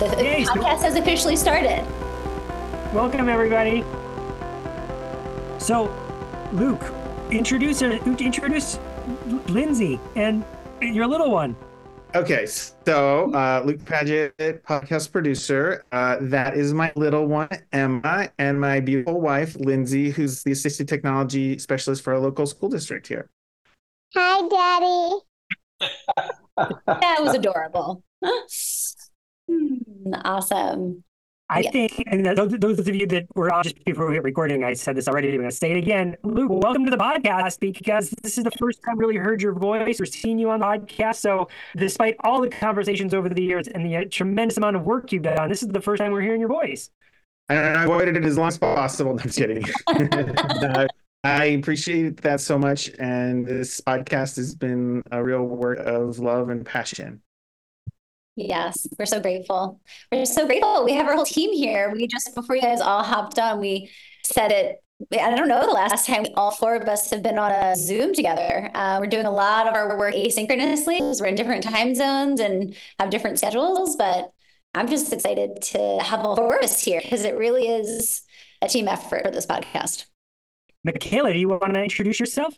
The Yay. podcast has officially started. Welcome, everybody. So, Luke, introduce introduce Lindsay and your little one. Okay, so uh, Luke Padgett, podcast producer. Uh, that is my little one, Emma, and my beautiful wife, Lindsay, who's the assistive technology specialist for our local school district here. Hi, Daddy. That was adorable. Hmm, awesome. I Yeah. think, and those, those of you that were on just before we hit recording, I said this already. but I'm going to say it again. Luke, welcome to the podcast because this is the first time I really heard your voice or seen you on the podcast. So, despite all the conversations over the years and the uh, tremendous amount of work you've done, this is the first time we're hearing your voice. And I avoided it as long as possible. No, I'm kidding. Uh, I appreciate that so much, and this podcast has been a real work of love and passion. Yes, we're so grateful. We're so grateful. We have our whole team here. We just, before you guys all hopped on, we said it. I don't know the last time all four of us have been on a Zoom together. Uh, we're doing a lot of our work asynchronously because we're in different time zones and have different schedules. But I'm just excited to have all four of us here because it really is a team effort for this podcast. Michaela, do you want to introduce yourself?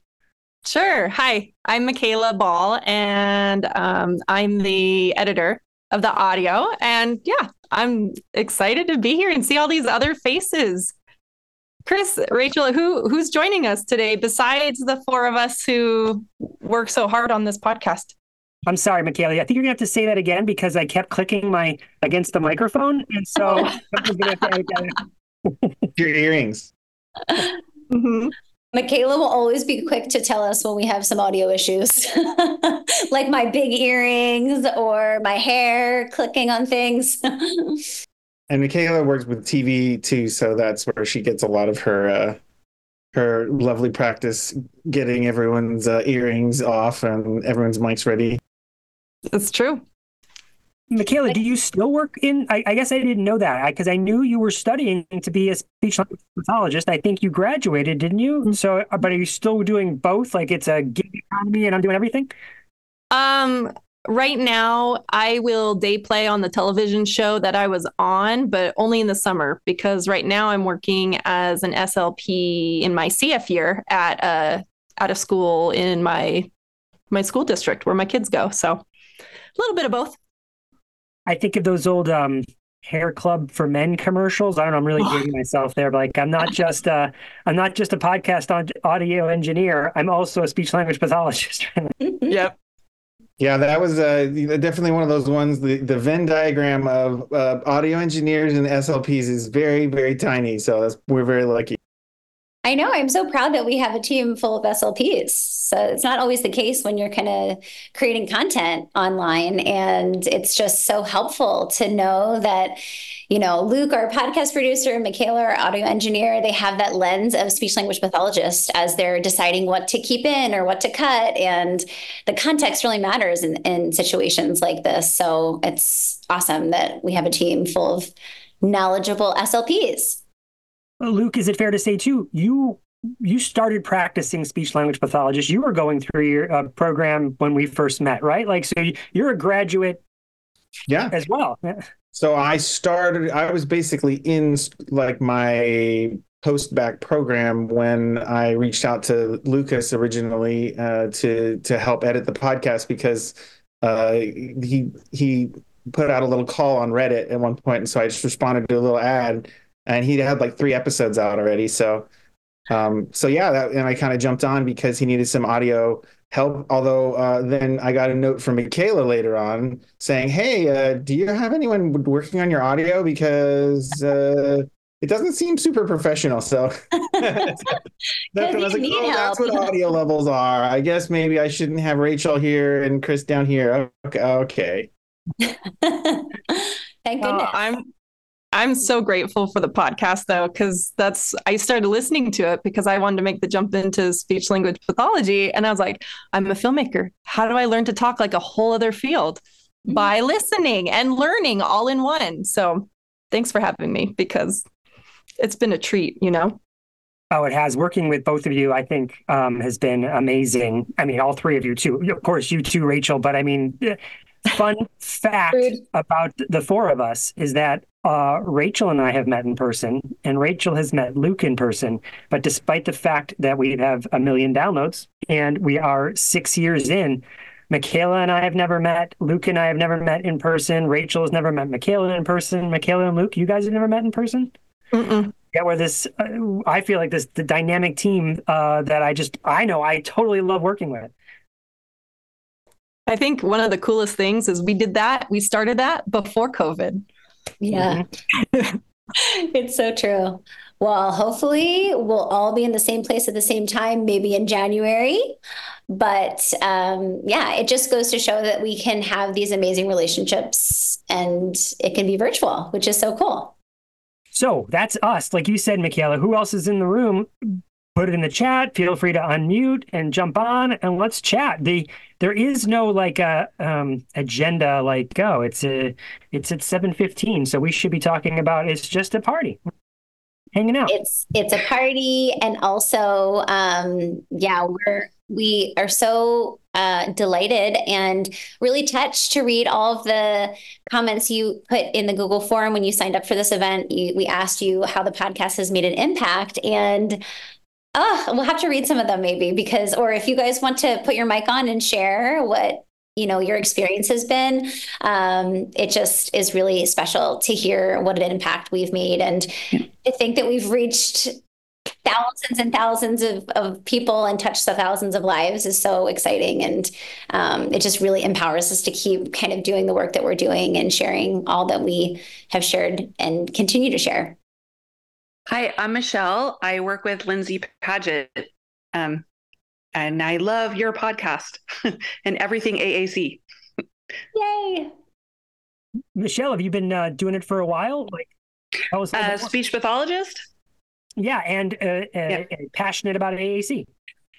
Sure. Hi, I'm Michaela Ball, and um, I'm the editor of the audio. And yeah, I'm excited to be here and see all these other faces. Chris, Rachel, who who's joining us today besides the four of us who work so hard on this podcast? I'm sorry, Michaela. I think you're gonna have to say that again because I kept clicking my against the microphone, and so I'm just gonna have to edit that. Your earrings. Mhm. Michaela will always be quick to tell us when we have some audio issues, like my big earrings or my hair clicking on things. And Michaela works with TV too, so that's where she gets a lot of her uh, her lovely practice getting everyone's uh, earrings off and everyone's mics ready. That's true. Michaela, do you still work in? I, I guess I didn't know that because I, knew you were studying to be a speech language pathologist. I think you graduated, didn't you? So, uh, but are you still doing both? Like it's a gig economy, and I'm doing everything. Um, right now, I will day play on the television show that I was on, but only in the summer because right now I'm working as an SLP in my CF year at a at a school in my my school district where my kids go. So a little bit of both. I think of those old um, hair club for men commercials. I don't know. I'm really dating myself there, but like I'm not just uh, I'm not just a podcast audio engineer. I'm also a speech language pathologist. Yep. Yeah, that was uh, definitely one of those ones. The, the Venn diagram of uh, audio engineers and SLPs is very, very tiny. So that's, we're very lucky. I know. I'm so proud that we have a team full of SLPs. So it's not always the case when you're kind of creating content online. And it's just so helpful to know that, you know, Luke, our podcast producer, Michaela, our audio engineer, they have that lens of speech language pathologist as they're deciding what to keep in or what to cut. And the context really matters in, in situations like this. So it's awesome that we have a team full of knowledgeable SLPs. Luke, is it fair to say too you you started practicing speech language pathologist? You were going through your uh, program when we first met, right? Like, so you- you're a graduate Yeah. as well. Yeah. So I started, I was basically in like my post back program when I reached out to Lucas originally uh, to to help edit the podcast because uh, he he put out a little call on Reddit at one point, and so I just responded to a little ad, and he had like three episodes out already. So um, so yeah, that, and I kind of jumped on because he needed some audio help. Although uh, then I got a note from Michaela later on saying, "Hey, uh, do you have anyone working on your audio because uh, it doesn't seem super professional?" So that's when I was like, "Oh, that's what audio levels are. I guess maybe I shouldn't have Rachel here and Chris down here." Okay, okay. Thank goodness. I'm I'm so grateful for the podcast though, because that's I started listening to it because I wanted to make the jump into speech language pathology. And I was like, I'm a filmmaker. How do I learn to talk like a whole other field? Mhm. By listening and learning all in one. So thanks for having me because it's been a treat, you know? Oh, it has. Working with both of you, I think, um, has been amazing. I mean, all three of you too. Of course, you too, Rachel. But I mean, fun fact about the four of us is that uh, Rachel and I have met in person, and Rachel has met Luke in person. But despite the fact that we have a million downloads and we are six years in, Michaela and I have never met. Luke and I have never met in person. Rachel has never met Michaela in person. Michaela and Luke, you guys have never met in person? Mm-mm. Yeah, where this, uh, I feel like this, the dynamic team uh, that I just, I know I totally love working with. I think one of the coolest things is we did that. We started that before COVID. Yeah. it's so true. Well, hopefully we'll all be in the same place at the same time, maybe in January. But um, yeah, it just goes to show that we can have these amazing relationships and it can be virtual, which is so cool. So that's us. Like you said, Michaela, who else is in the room? Put it in the chat. Feel free to unmute and jump on and let's chat. The there is no like a um, agenda like go. it's a it's at 7:15, so we should be talking about it's just a party. Hanging out. It's it's a party and also um yeah, we're we are so uh, delighted and really touched to read all of the comments you put in the Google form when you signed up for this event. You, we asked you how the podcast has made an impact, and oh, we'll have to read some of them maybe because, or if you guys want to put your mic on and share what you know your experience has been um, it just is really special to hear what an impact we've made. And to think that we've reached thousands and thousands of, of people and touched the thousands of lives is so exciting. And um, it just really empowers us to keep kind of doing the work that we're doing and sharing all that we have shared and continue to share Hi, I'm Michelle. I work with Lindsay Padgett. Um, and I love your podcast and everything AAC. yay Michelle, have you been uh, doing it for a while? Like, how was Uh, speech pathologist. yeah, and uh, uh, Yeah. passionate about AAC.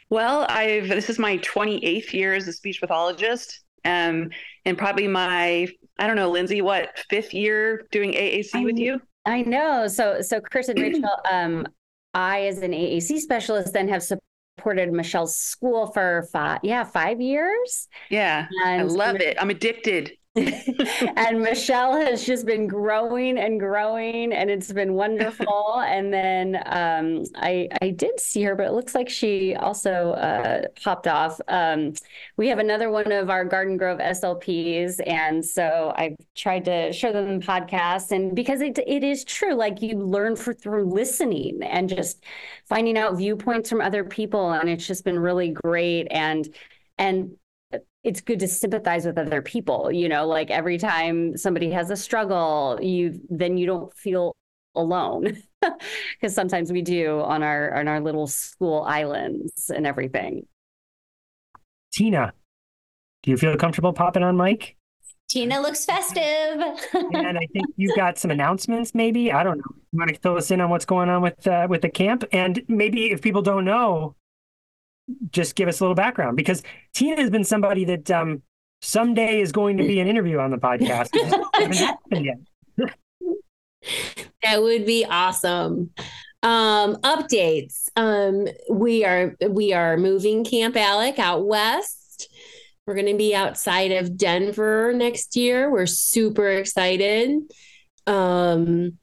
Well, I've this is my 28th year as a speech pathologist. Um, and probably my I don't know, Lindsay, what fifth year doing AAC with I'm- you? I know. So, so Chris and Rachel, um, I as an AAC specialist then have supported Michelle's school for five, yeah, five years. Yeah, I And love it. I'm addicted. and Michelle has just been growing and growing, and it's been wonderful. and then um, I I did see her, but it looks like she also uh, hopped off. Um, we have another one of our Garden Grove SLPs, and so I've tried to show them the podcast, and because it it is true, like you learn for through listening and just finding out viewpoints from other people, and it's just been really great and and it's good to sympathize with other people you know like every time somebody has a struggle you then you don't feel alone because sometimes we do on our on our little school islands and everything Tina, do you feel comfortable popping on mic? tina looks festive and I think you've got some announcements, maybe. I don't know. You want to fill us in on what's going on with uh, with the camp, and maybe if people don't know, just give us a little background because Tina has been somebody that um, someday is going to be an interview on the podcast. It hasn't happened yet. That would be awesome. Um, updates. Um, we are we are moving Camp Alec out west. We're going to be outside of Denver next year. We're super excited. Um,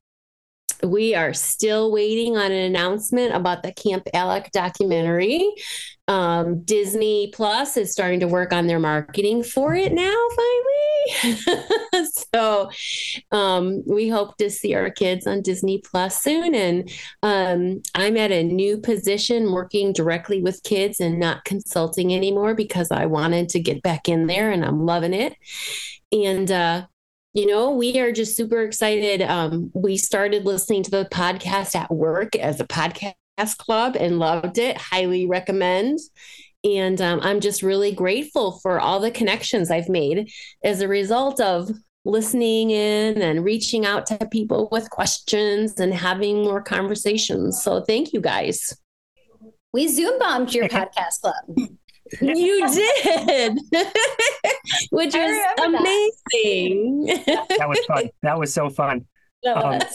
we are still waiting on an announcement about the Camp Alec documentary. Um, Disney Plus is starting to work on their marketing for it now, finally. so um, we hope to see our kids on Disney Plus soon. And um, I'm at a new position working directly with kids and not consulting anymore because I wanted to get back in there and I'm loving it. And uh, you know, we are just super excited. Um, we started listening to the podcast at work as a podcast club and loved it. Highly recommend. And um, I'm just really grateful for all the connections I've made as a result of listening in and reaching out to people with questions and having more conversations. So thank you guys. we zoom bombed your podcast club You did, which I was remember that. amazing. That was fun. That was so fun. That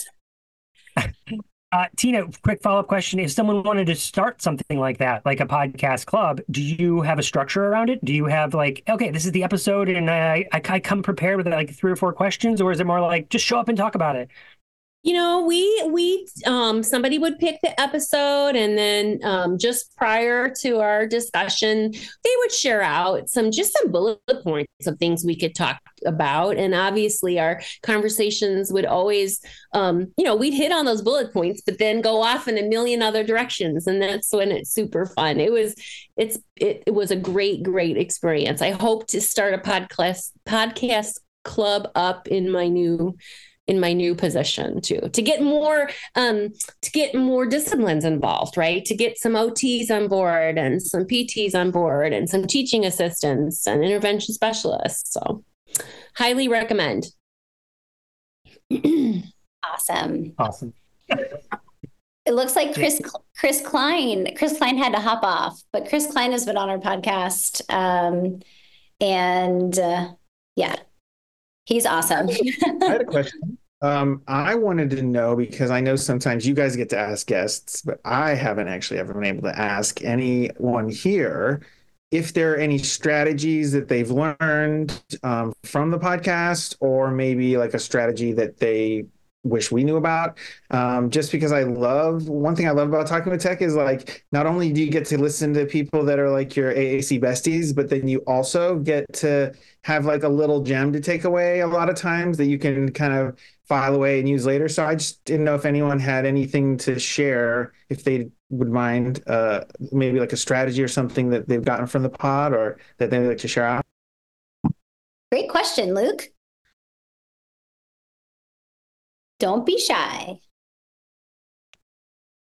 Um. Uh, Tina, quick follow up question. If someone wanted to start something like that, like a podcast club, do you have a structure around it? Do you have like, okay, this is the episode and I, I, I come prepared with like three or four questions, or is it more like just show up and talk about it? You know we we um somebody would pick the episode and then um just prior to our discussion they would share out some just some bullet points of things we could talk about. And obviously our conversations would always um you know we'd hit on those bullet points but then go off in a million other directions. And that's when it's super fun. It was it's it, it was a great great experience. I hope to start a podcast podcast club up in my new in my new position too to get more um to get more disciplines involved right? To get some ots on board and some pts on board and some teaching assistants and intervention specialists. So highly recommend. Awesome. Awesome. It looks like Chris Chris Klein. Chris Klein had to hop off, but Chris Klein has been on our podcast, um, and uh, yeah, He's awesome. I had a question. Um, I wanted to know because I know sometimes you guys get to ask guests, but I haven't actually ever been able to ask anyone here if there are any strategies that they've learned um, from the podcast, or maybe like a strategy that they wish we knew about. Um, just because I love one thing I love about talking with tech is like not only do you get to listen to people that are like your AAC besties, but then you also get to have like a little gem to take away a lot of times that you can kind of file away and use later. So I just didn't know if anyone had anything to share, if they would mind, uh, maybe like a strategy or something that they've gotten from the pod or that they'd like to share out. Great question, Luke. Don't be shy.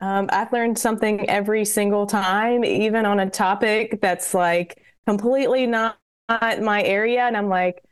Um, I've learned something every single time, even on a topic that's like completely not, not my area. And I'm like,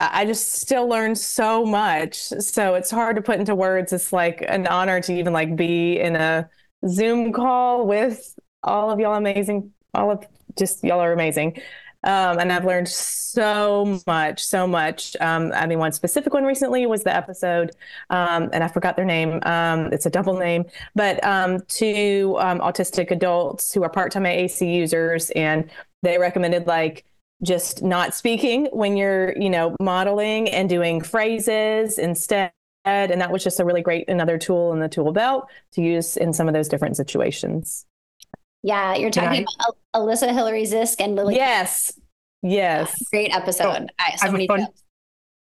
I just still learn so much. So it's hard to put into words. It's like an honor to even like be in a Zoom call with all of y'all amazing, all of just y'all are amazing. Um, and I've learned so much, so much. Um, I mean, one specific one recently was the episode, um, and I forgot their name. Um, it's a double name, but um, two um, autistic adults who are part-time AAC users, and they recommended like just not speaking when you're, you know, modeling and doing phrases instead. And that was just a really great another tool in the tool belt to use in some of those different situations. Yeah, you're talking about Alyssa Hillary Zisk and Lily. Yes. Yes. Great episode. Oh, I, so I, have fun,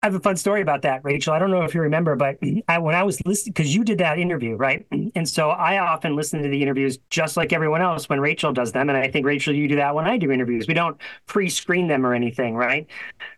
I have a fun story about that, Rachel. I don't know if you remember, but I, when I was listening, because you did that interview, right? And so I often listen to the interviews just like everyone else when Rachel does them. And I think, Rachel, you do that when I do interviews. We don't pre screen them or anything, right?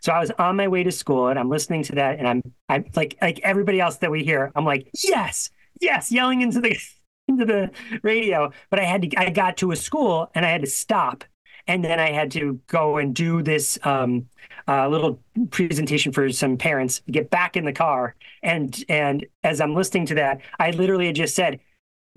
So I was on my way to school and I'm listening to that. And I'm, I'm like, like everybody else that we hear, I'm like, yes, yes, yelling into the, into the radio. But I had to, I got to a school and I had to stop and then I had to go and do this um, uh, little presentation for some parents. Get back in the car, and and as I'm listening to that, I literally had just said,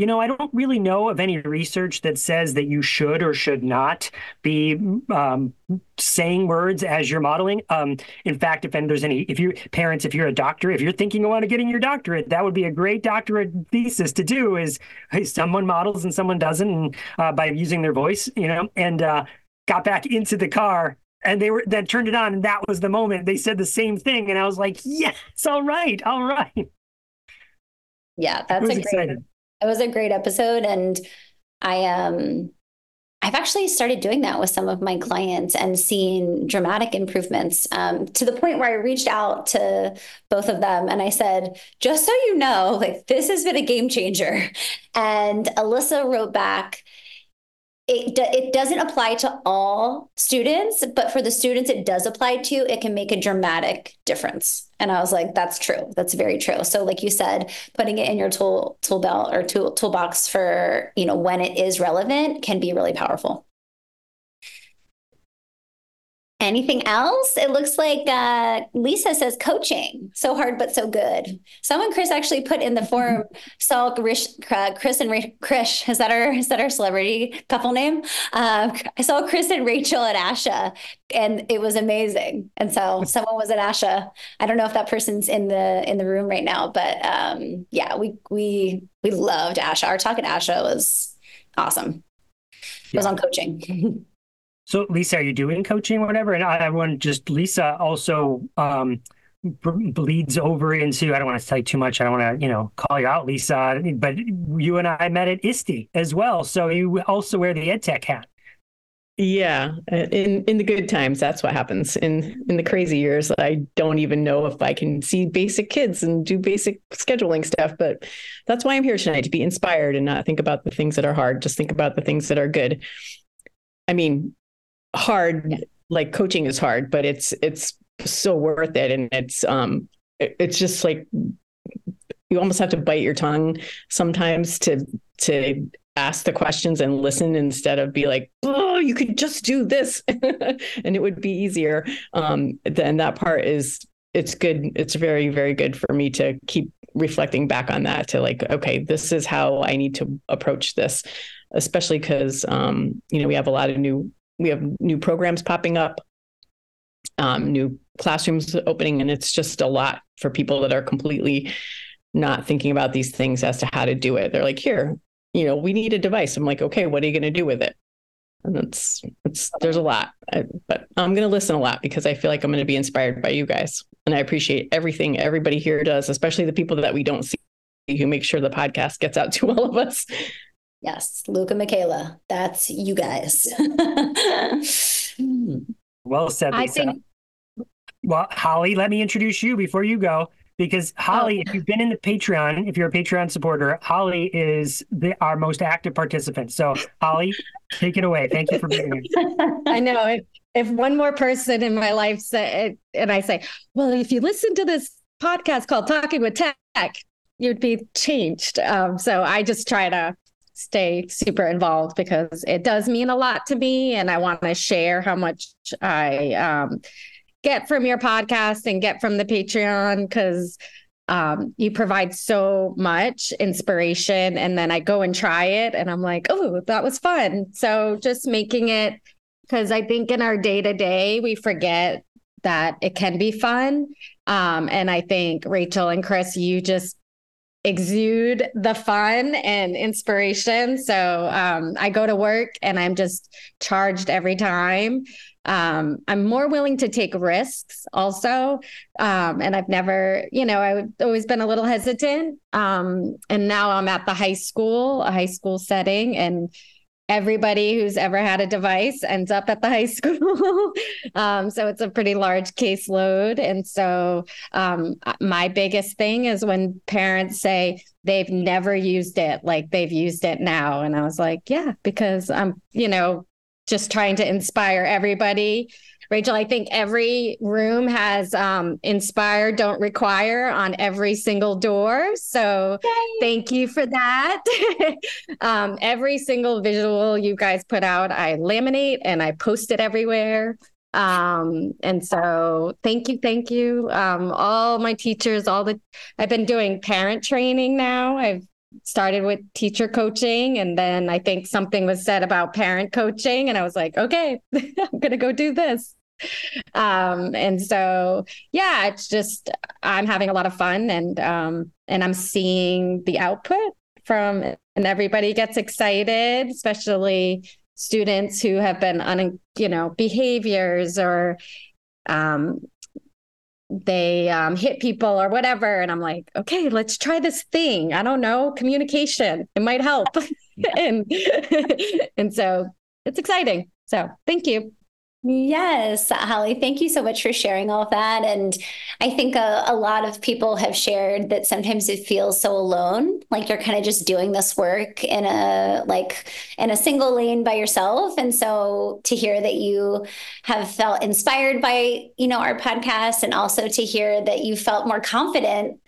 you know, I don't really know of any research that says that you should or should not be um, saying words as you're modeling. Um, in fact, if there's any, if you parents, if you're a doctor, if you're thinking about getting your doctorate, that would be a great doctorate thesis to do. Is hey, someone models and someone doesn't, and, uh, by using their voice, you know, and uh, got back into the car and they were then turned it on and that was the moment they said the same thing and i was like yes all right all right yeah that's a great it was a great episode and i um i've actually started doing that with some of my clients and seeing dramatic improvements um, to the point where i reached out to both of them and i said just so you know like this has been a game changer and alyssa wrote back it, it doesn't apply to all students, but for the students it does apply to, it can make a dramatic difference. And I was like, that's true. That's very true. So, like you said, putting it in your tool tool belt or tool toolbox for you know when it is relevant can be really powerful. Anything else? It looks like uh, Lisa says coaching. So hard, but so good. Someone Chris actually put in the forum. Saw Chris, Chris and Ra- Krish. Is that our is that our celebrity couple name? Uh, I saw Chris and Rachel at Asha, and it was amazing. And so someone was at Asha. I don't know if that person's in the in the room right now, but um, yeah, we we we loved Asha. Our talk at Asha was awesome. It was on coaching. So, Lisa, are you doing coaching or whatever? And I, want just Lisa also um, bleeds over into. I don't want to say too much. I don't want to, you know, call you out, Lisa. But you and I met at ISTE as well. So you also wear the EdTech hat. Yeah, in in the good times, that's what happens. In in the crazy years, I don't even know if I can see basic kids and do basic scheduling stuff. But that's why I'm here tonight to be inspired and not think about the things that are hard. Just think about the things that are good. I mean, hard like coaching is hard but it's it's so worth it. And it's um it's just like you almost have to bite your tongue sometimes to to ask the questions and listen instead of be like oh you could just do this. And it would be easier. Um then that part is it's good it's very very good for me to keep reflecting back on that to like okay this is how i need to approach this. Especially because um you know we have a lot of new we have new programs popping up, um, new classrooms opening, and it's just a lot for people that are completely not thinking about these things as to how to do it. They're like, here, you know, we need a device. I'm like, okay, what are you going to do with it? And it's it's there's a lot, I, but I'm going to listen a lot because I feel like I'm going to be inspired by you guys, and I appreciate everything everybody here does, especially the people that we don't see who make sure the podcast gets out to all of us. Yes, Luca Michaela. That's you guys. well said, Lisa. I think- well, Holly, let me introduce you before you go. Because Holly, oh. if you've been in the Patreon, if you're a Patreon supporter, Holly is the, our most active participant. So, Holly, take it away. Thank you for being here. I know. If, if one more person in my life say, and I say, well, if you listen to this podcast called Talking with Tech, you'd be changed. Um, so I just try to stay super involved because it does mean a lot to me and I want to share how much I um, get from your podcast and get from the Patreon because um, you provide so much inspiration and then I go and try it and I'm like, oh, that was fun. So just making it because I think in our day to day we forget that it can be fun. Um, and I think Rachel and Chris, you just exude the fun and inspiration. So um, I go to work and I'm just charged every time. Um, I'm more willing to take risks also. Um, and I've never, you know, I've always been a little hesitant. Um, and now I'm at the high school, a high school setting, and everybody who's ever had a device ends up at the high school. um, so it's a pretty large caseload. And so um, my biggest thing is when parents say they've never used it, like they've used it now. And I was like, yeah, because I'm, you know, just trying to inspire everybody Rachel, I think every room has um, inspire, don't require on every single door. So Yay. thank you for that. um, every single visual you guys put out, I laminate and I post it everywhere. Um, and so thank you, thank you. Um, all my teachers, all the, I've been doing parent training now. I've started with teacher coaching and then I think something was said about parent coaching and I was like, okay, I'm going to go do this um, and so yeah, it's just I'm having a lot of fun and um, and I'm seeing the output from and everybody gets excited, especially students who have been on you know behaviors or um, they um, hit people or whatever. And i'm like okay let's try this thing. I don't know communication it might help. And and so it's exciting. So thank you Yes, Holly, thank you so much for sharing all of that. And I think a, a, lot of people have shared that sometimes it feels so alone, like you're kind of just doing this work in a like in a single lane by yourself. And so to hear that you have felt inspired by, you know, our podcast and also to hear that you felt more confident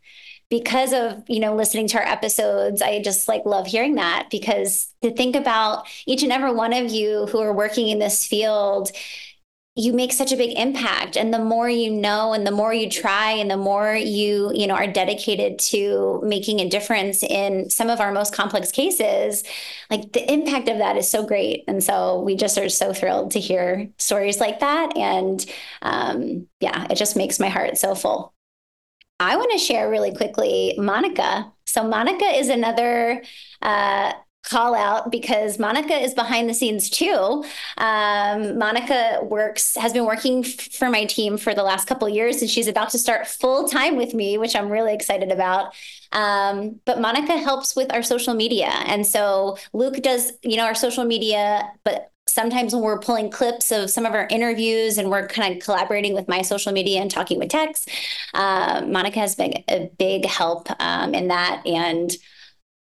because of you know listening to our episodes i just like love hearing that because to think about each and every one of you who are working in this field you make such a big impact. And the more you know and the more you try and the more you you know are dedicated to making a difference in some of our most complex cases like the impact of that is so great. And so we just are so thrilled to hear stories like that. And um, yeah it just makes my heart so full. I want to share really quickly monica. So monica is another uh, call out because Monica is behind the scenes too. Um, Monica works has been working f- for my team for the last couple years, and she's about to start full time with me, which I'm really excited about. Um, but Monica helps with our social media, and so Luke does you know our social media, but sometimes when we're pulling clips of some of our interviews and we're kind of collaborating with my social media and talking with Tech, uh, Monica has been a big help um, in that and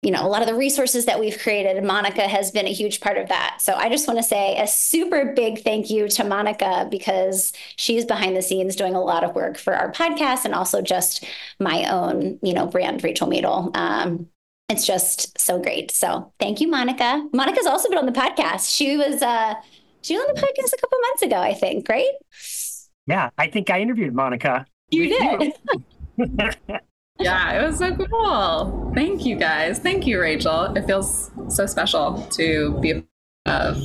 you know, a lot of the resources that we've created, Monica has been a huge part of that. So I just want to say a super big thank you to Monica because she's behind the scenes doing a lot of work for our podcast and also just my own, you know, brand, Rachel Madel. Um, it's just so great. So thank you, Monica. Monica's also been on the podcast. She was uh she was on the podcast a couple months ago, I think, right? Yeah, I think I interviewed Monica. You did. yeah, it was so cool. Thank you guys. Thank you, Rachel. It feels so special to be of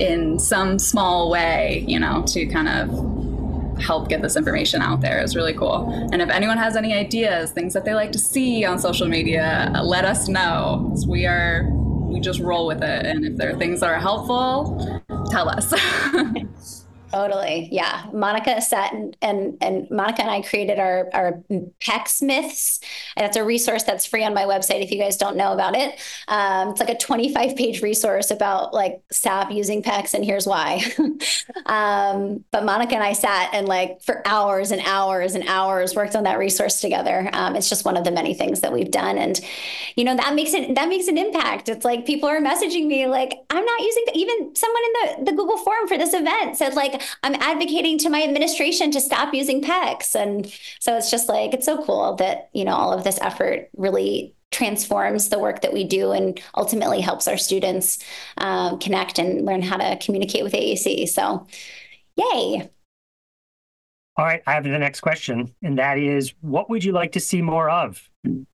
in some small way, you know, to kind of help get this information out there is really cool. And if anyone has any ideas, things that they like to see on social media, let us know. We are we just roll with it. And if there are things that are helpful, tell us. Totally. Yeah. Monica sat and, and, and Monica and I created our, our PECS myths. And that's a resource that's free on my website if you guys don't know about it. Um, it's like a 25 page resource about like stop using PECS and here's why. um, but Monica and I sat and like for hours and hours and hours worked on that resource together. Um, it's just one of the many things that we've done. And, you know, that makes it, that makes an impact. It's like people are messaging me like, I'm not using, even someone in the, the Google form for this event said like, I'm advocating to my administration to stop using PECS. And so it's just like, it's so cool that, you know, all of this effort really transforms the work that we do and ultimately helps our students um, connect and learn how to communicate with AAC. So, yay. All right, I have the next question, and that is what would you like to see more of?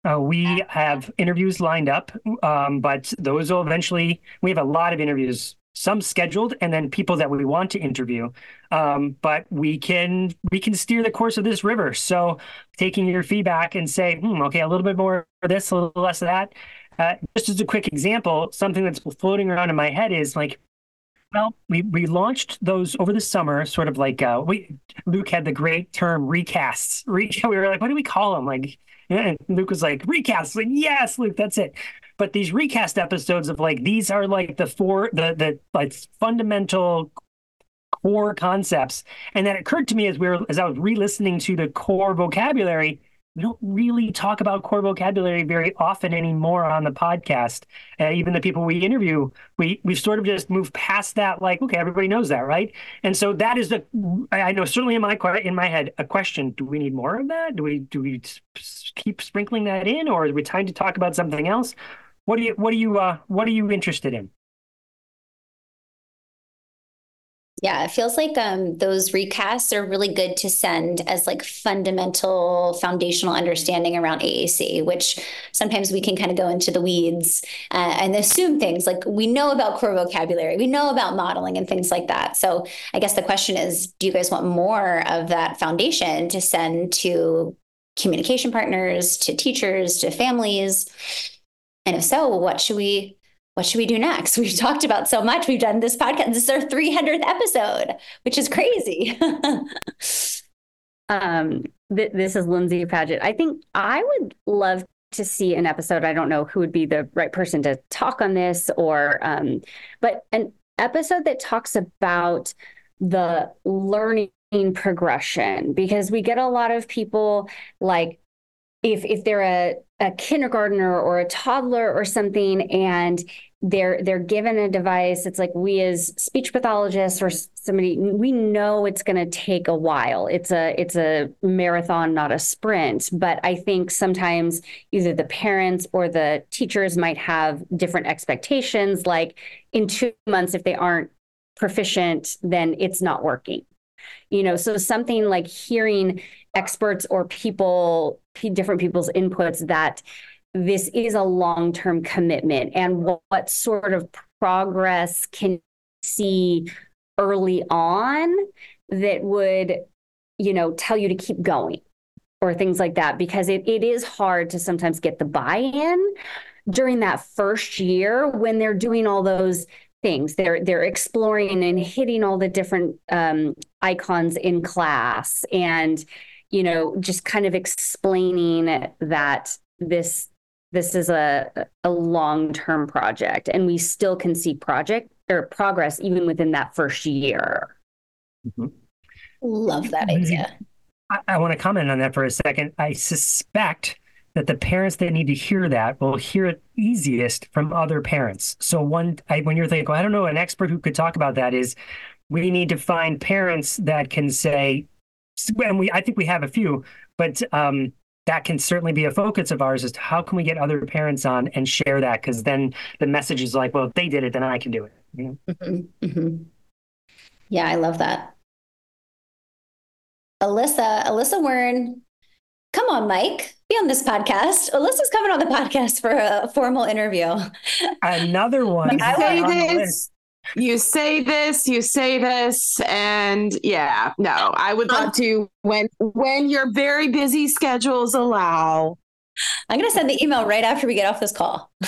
Uh, we have interviews lined up, um, but those will eventually, we have a lot of interviews some scheduled and then people that we want to interview. Um, but we can we can steer the course of this river. So taking your feedback and say hmm, okay a little bit more of this a little less of that. Uh, just as a quick example something that's floating around in my head is like well we, we launched those over the summer sort of like uh, we luke had the great term recasts. Re- we were like what do we call them? Like and Luke was like, recasts. Like, yes, Luke, that's it but these recast episodes of like these are like the four the the like fundamental core concepts and that occurred to me as we were as i was re-listening to the core vocabulary we don't really talk about core vocabulary very often anymore on the podcast. Uh, even the people we interview, we we've sort of just moved past that. Like, okay, everybody knows that, right? And so that is the I know certainly in my in my head a question: Do we need more of that? Do we do we keep sprinkling that in, or is we time to talk about something else? What are you what are you uh, what are you interested in? Yeah, it feels like um, those recasts are really good to send as like fundamental foundational understanding around AAC, which sometimes we can kind of go into the weeds uh, and assume things like we know about core vocabulary, we know about modeling and things like that. So I guess the question is, do you guys want more of that foundation to send to communication partners, to teachers, to families? And if so, what should we what should we do next? We've talked about so much. We've done this podcast. This is our 300th episode, which is crazy. um, th- this is Lindsay Padgett. I think I would love to see an episode. I don't know who would be the right person to talk on this, or um, but an episode that talks about the learning progression because we get a lot of people like if if they're a, a kindergartner or a toddler or something and they're they're given a device it's like we as speech pathologists or somebody we know it's going to take a while it's a it's a marathon not a sprint but i think sometimes either the parents or the teachers might have different expectations like in 2 months if they aren't proficient, then it's not working. You know, so something like hearing experts or people, different people's inputs that this is a long term commitment and what, what, sort of progress can see early on that would you know tell you to keep going or things like that? Because it, it is hard to sometimes get the buy-in during that first year when they're doing all those things. They're they're exploring and hitting all the different um, icons in class and you know just kind of explaining that this this is a a long-term project and we still can see project or progress even within that first year. Mm-hmm. love that idea. I, I want to comment on that for a second. I suspect that the parents that need to hear that will hear it easiest from other parents. So one I, when you're thinking well, i don't know an expert who could talk about that is we need to find parents that can say and we i think we have a few but um, that can certainly be a focus of ours is to how can we get other parents on and share that because then the message is like well if they did it then i can do it you know? mm-hmm. Mm-hmm. yeah i love that alyssa alyssa wern come on mike be on this podcast alyssa's coming on the podcast for a formal interview another one I say this you say this, you say this, and yeah, no, I would love to when when your very busy schedules allow. I'm going to send the email right after we get off this call.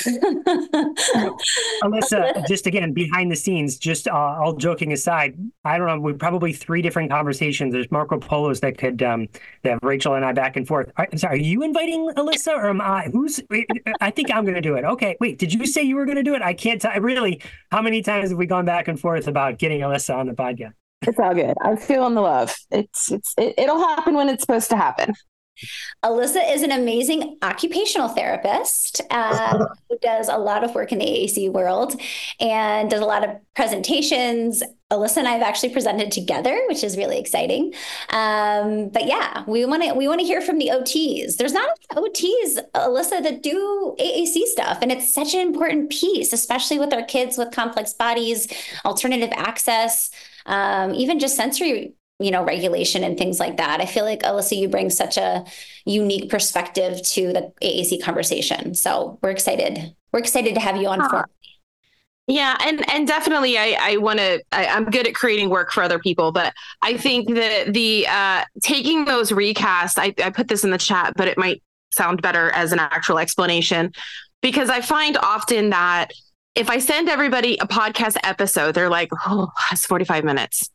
Alyssa, just again, behind the scenes, just uh, all joking aside, I don't know, we probably three different conversations. There's Marco Polos that could, um, that Rachel and I back and forth. I'm sorry, are you inviting Alyssa or am I? Who's, I think I'm going to do it. Okay, wait, did you say you were going to do it? I can't tell. Really, how many times have we gone back and forth about getting Alyssa on the podcast? It's all good. I'm feeling the love. It's, it's, it, it'll happen when it's supposed to happen. Alyssa is an amazing occupational therapist uh, who does a lot of work in the AAC world and does a lot of presentations. Alyssa and I have actually presented together, which is really exciting. Um, but yeah, we want to we want to hear from the OTs. There's not OTs, Alyssa, that do AAC stuff, and it's such an important piece, especially with our kids with complex bodies, alternative access, um, even just sensory you know, regulation and things like that. I feel like Alyssa, you bring such a unique perspective to the AAC conversation. So we're excited. We're excited to have you on. Uh, yeah, and and definitely, I I want to. I'm good at creating work for other people, but I think that the uh, taking those recasts. I, I put this in the chat, but it might sound better as an actual explanation because I find often that if I send everybody a podcast episode, they're like, "Oh, that's 45 minutes."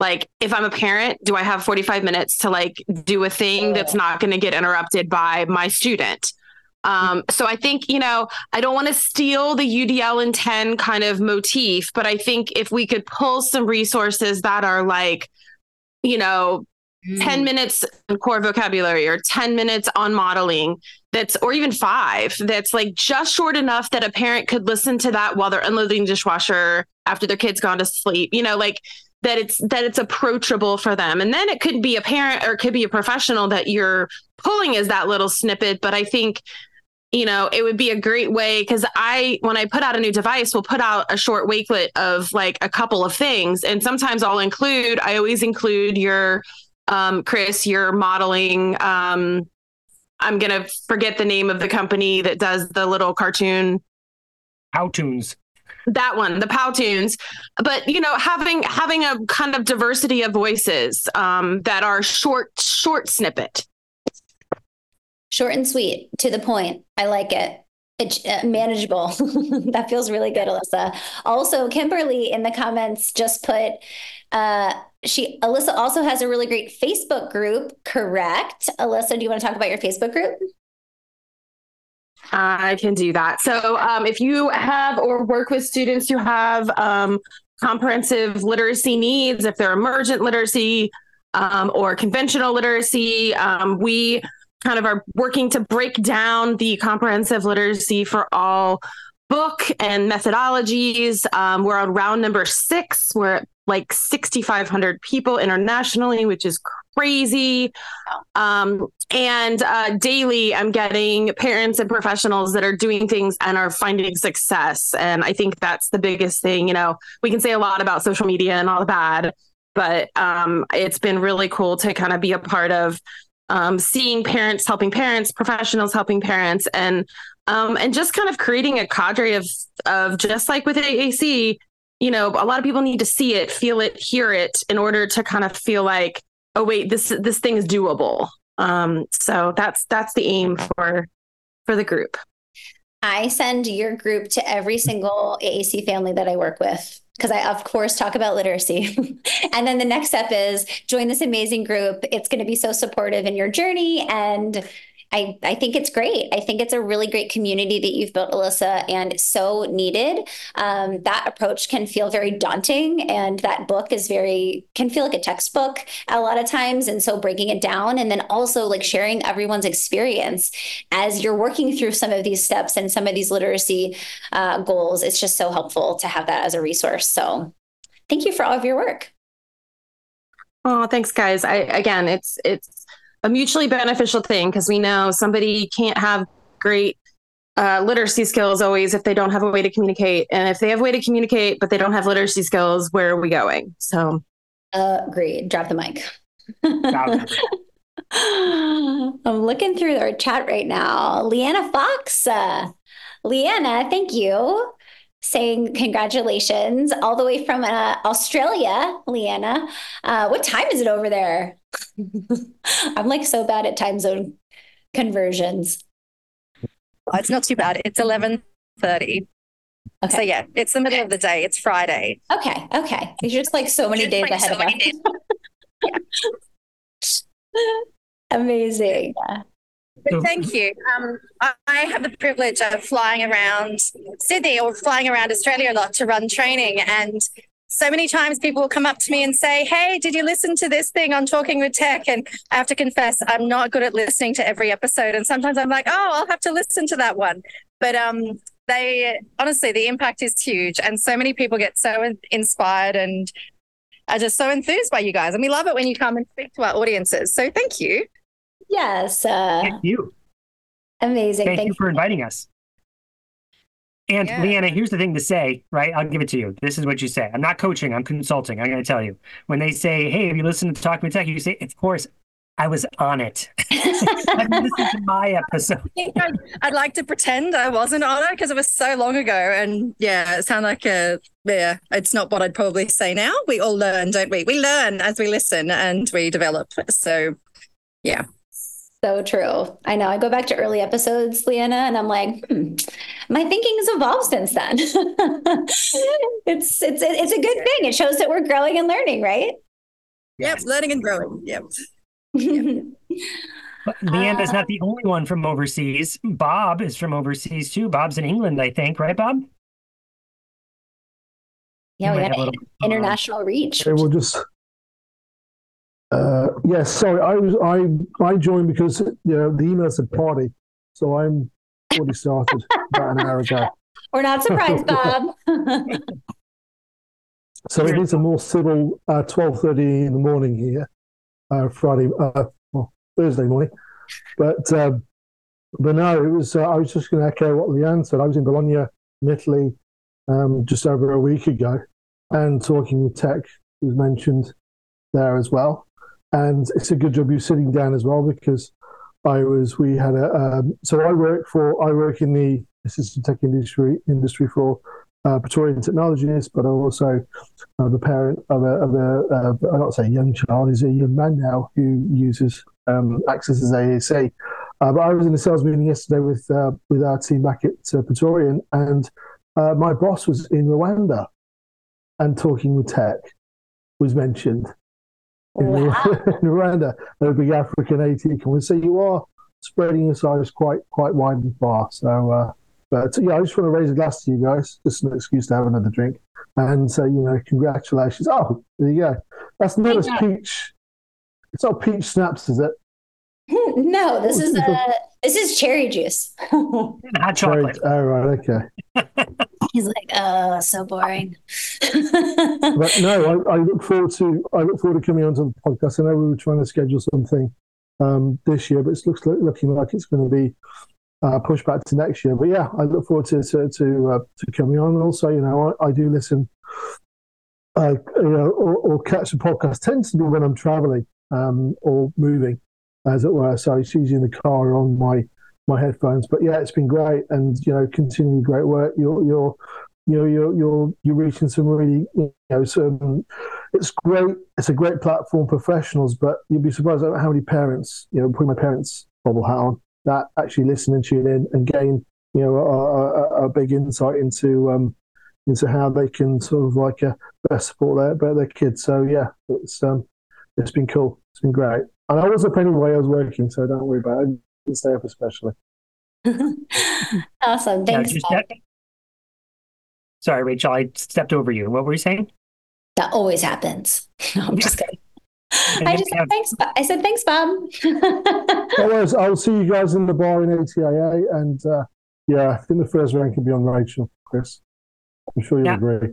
Like if i'm a parent do i have 45 minutes to like do a thing that's not going to get interrupted by my student um, so I think, you know, I don't want to steal the UDL in 10 kind of motif, but I think if we could pull some resources that are like, you know, mm. 10 minutes on core vocabulary or 10 minutes on modeling that's or even five that's like just short enough that a parent could listen to that while they're unloading the dishwasher after their kids gone to sleep you know like that it's that it's approachable for them. And then it could be a parent or it could be a professional that you're pulling as that little snippet. But i think you know it would be a great way because i when i put out a new device will put out a short wakelet of like a couple of things. And sometimes i'll include i always include your um, chris your modeling um, i'm gonna forget the name of the company that does the little cartoon. Powtoons that one the powtoons but you know having having a kind of diversity of voices um, that are short short snippet. Short and sweet to the point. I like it. It's uh, manageable. That feels really good alyssa. Also kimberly in the comments just put uh, she alyssa also has a really great facebook group correct? Alyssa do you want to talk about your facebook group I can do that. So, um, if you have or work with students who have um, comprehensive literacy needs, if they're emergent literacy um, or conventional literacy, um, we kind of are working to break down the comprehensive literacy for all book and methodologies. Um, we're on round number six. We're at like 6,500 people internationally, which is crazy. Um, and uh, daily, I'm getting parents and professionals that are doing things and are finding success. And I think that's the biggest thing. You know, we can say a lot about social media and all the bad, but um, it's been really cool to kind of be a part of um, seeing parents helping parents, professionals helping parents, and um, and just kind of creating a cadre of of just like with AAC, you know, a lot of people need to see it, feel it, hear it in order to kind of feel like, oh wait, this this thing is doable. Um, so that's that's the aim for for the group. I send your group to every single AAC family that I work with because I, of course, talk about literacy. and then the next step is join this amazing group. It's going to be so supportive in your journey. And I, I think it's great. I think it's a really great community that you've built, Alyssa, and so needed. Um, that approach can feel very daunting, and that book is very, can feel like a textbook a lot of times. And so breaking it down and then also like sharing everyone's experience as you're working through some of these steps and some of these literacy uh, goals, it's just so helpful to have that as a resource. So thank you for all of your work. Oh, thanks, guys. I again, it's it's a mutually beneficial thing because we know somebody can't have great uh, literacy skills always if they don't have a way to communicate. And if they have a way to communicate, but they don't have literacy skills, where are we going? So, uh, great. Drop the mic. I'm looking through our chat right now. Leanna Fox. Uh, Leanna, thank you. Saying congratulations all the way from uh, Australia, Leanna. Uh, what time is it over there? I'm like so bad at time zone conversions. Oh, it's not too bad. It's 11:30. Okay. So yeah, it's the middle of the day. It's Friday. Okay. Okay. You're just like so many days like ahead so of us. Amazing. But thank you. Um, I have the privilege of flying around Sydney or flying around Australia a lot to run training. And so many times people will come up to me and say, Hey, did you listen to this thing on Talking with Tech? And I have to confess, I'm not good at listening to every episode. And sometimes I'm like, Oh, I'll have to listen to that one. But um, they honestly, the impact is huge. And so many people get so inspired and are just so enthused by you guys. And we love it when you come and speak to our audiences. So thank you. Yes. Uh, Thank you. Amazing. Thank, Thank you for inviting us. And Yeah. Leanna, here's the thing to say, right? I'll give it to you. This is what you say. I'm not coaching, I'm consulting. I'm going to tell you. When they say, hey, have you listened to Talk Me Tech? You say, of course, I was on it. Listened to my episode. I'd, I'd like to pretend I wasn't on it because it was so long ago. And yeah, it sounded like a, yeah, it's not what I'd probably say now. We all learn, don't we? We learn as we listen and we develop. So yeah. So true. I know. I go back to early episodes, Leanna, and I'm like, hmm, my thinking has evolved since then. it's it's it's a good thing. It shows that we're growing and learning, right? Yep. Learning and growing. Yep. But Leanna's not the only one from overseas. Bob is from overseas too. Bob's in England, I think, right, Bob? Yeah, we got have a little- international reach. Okay, we'll just. Uh, yes, sorry. I was I I joined because you know, the email said party, so I'm already started about an hour ago. We're not surprised, Bob. So it is a more civil uh, twelve thirty in the morning here, uh, Friday, uh, well, Thursday morning. But um, but no, it was. Uh, I was just going to echo what Leanne said. I was in Bologna, in Italy, um, just over a week ago, and talking with tech was mentioned there as well. And it's a good job you're sitting down as well because I was. We had a. Um, so I work for. I work in the assistive tech industry industry for uh, Pretorian Technologies, but I'm also uh, the parent of a, of a uh, I not say young child, he's a young man now who uses um, accesses AAC. Uh, but I was in a sales meeting yesterday with uh, with our team back at uh, Pretorian, and uh, my boss was in Rwanda, and talking with tech was mentioned in, in Rwanda. A big African AT can so you are spreading your size quite quite wide and far. So. Uh, but yeah, I just want to raise a glass to you guys. Just an excuse to have another drink and say, you know, congratulations. Oh, there you go. That's not as peach. It's not peach schnapps, is it? No, this is uh this is cherry juice. Hot chocolate. Oh, right. Okay. He's like, oh, so boring. but no, I, I, look forward to I look forward to coming onto the podcast. I know we were trying to schedule something um, this year, but it looks like, looking like it's going to be uh, pushed back to next year. But yeah, I look forward to to to, uh, to coming on. And also, you know, I, I do listen. Uh, you know, or, or, catch the podcast tends to be when I'm traveling um, or moving, as it were. So it's usually in the car on my my headphones. But yeah, it's been great, and you know, continuing great work. You're you're you know you're you're you're reaching some really you know some it's great it's a great platform for professionals but you'd be surprised at how many parents you know putting my parents bubble hat on that actually listen and tune in and gain you know a, a, a big insight into um into how they can sort of like uh, best support their their kids so yeah it's um it's been cool it's been great and I was up anyway I was working so don't worry about it I didn't stay up especially awesome thanks yeah, Sorry, Rachel, I stepped over you. What were you saying? That always happens. No, I'm just kidding. I just said thanks. I said thanks, Bob. Otherwise, I'll see you guys in the bar in ATIA, and uh, yeah, I think the first rank can be on Rachel, Chris. I'm sure you'll yeah. agree.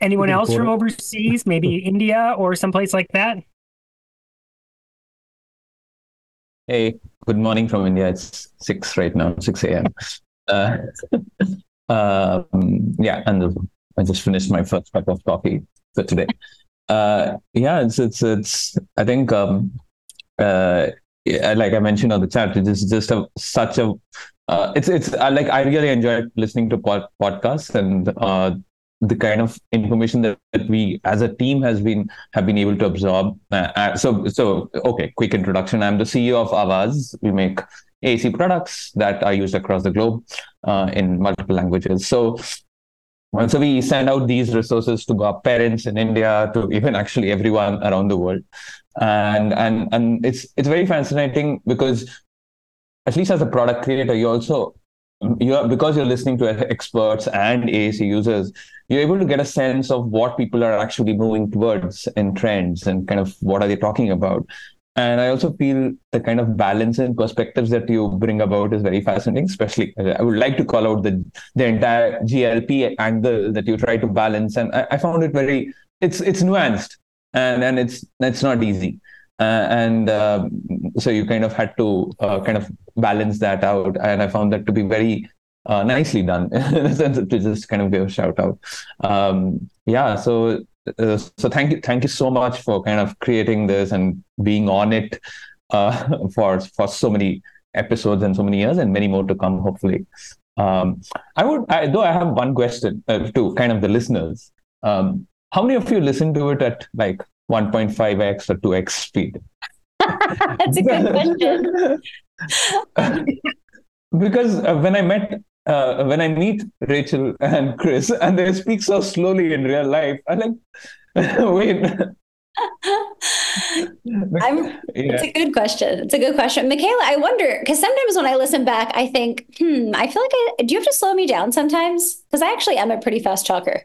Anyone else from overseas, maybe India or someplace like that? Hey, good morning from India. It's six right now, six a.m. Uh, um, yeah, and I just finished my first cup of coffee for today. Uh, yeah, it's it's it's. I think um, uh, like I mentioned on the chat, it is just a such a. Uh, it's it's uh, like I really enjoy listening to pod, podcasts and uh, the kind of information that, that we as a team has been have been able to absorb. Uh, uh so so okay, quick introduction. I'm the CEO of Avaz. We make ac products that are used across the globe uh, in multiple languages. So, so we send out these resources to our parents in India, to even actually everyone around the world, and and and it's it's very fascinating because at least as a product creator, you also you're because you're listening to experts and AAC users, you're able to get a sense of what people are actually moving towards in trends and kind of what are they talking about. And I also feel the kind of balance and perspectives that you bring about is very fascinating. Especially, I would like to call out the the entire GLP angle that you try to balance, and I, I found it very it's it's nuanced and and it's it's not easy. Uh, and um, so you kind of had to uh, kind of balance that out, and I found that to be very uh, nicely done in a sense to just kind of give a shout out. Um, yeah, so uh, so thank you thank you so much for kind of creating this and being on it uh, for for so many episodes and so many years and many more to come hopefully. Um, i would I, though i have one question uh, to kind of the listeners. Um, how many of you listen to it at like 1.5x or 2x speed? That's a good question because uh, when i met uh, when I meet Rachel and Chris and they speak so slowly in real life, I'm like, wait. Yeah. It's a good question. It's a good question. Michaela, I wonder, because sometimes when I listen back, I think, hmm, I feel like I, do you have to slow me down sometimes? Because I actually am a pretty fast talker.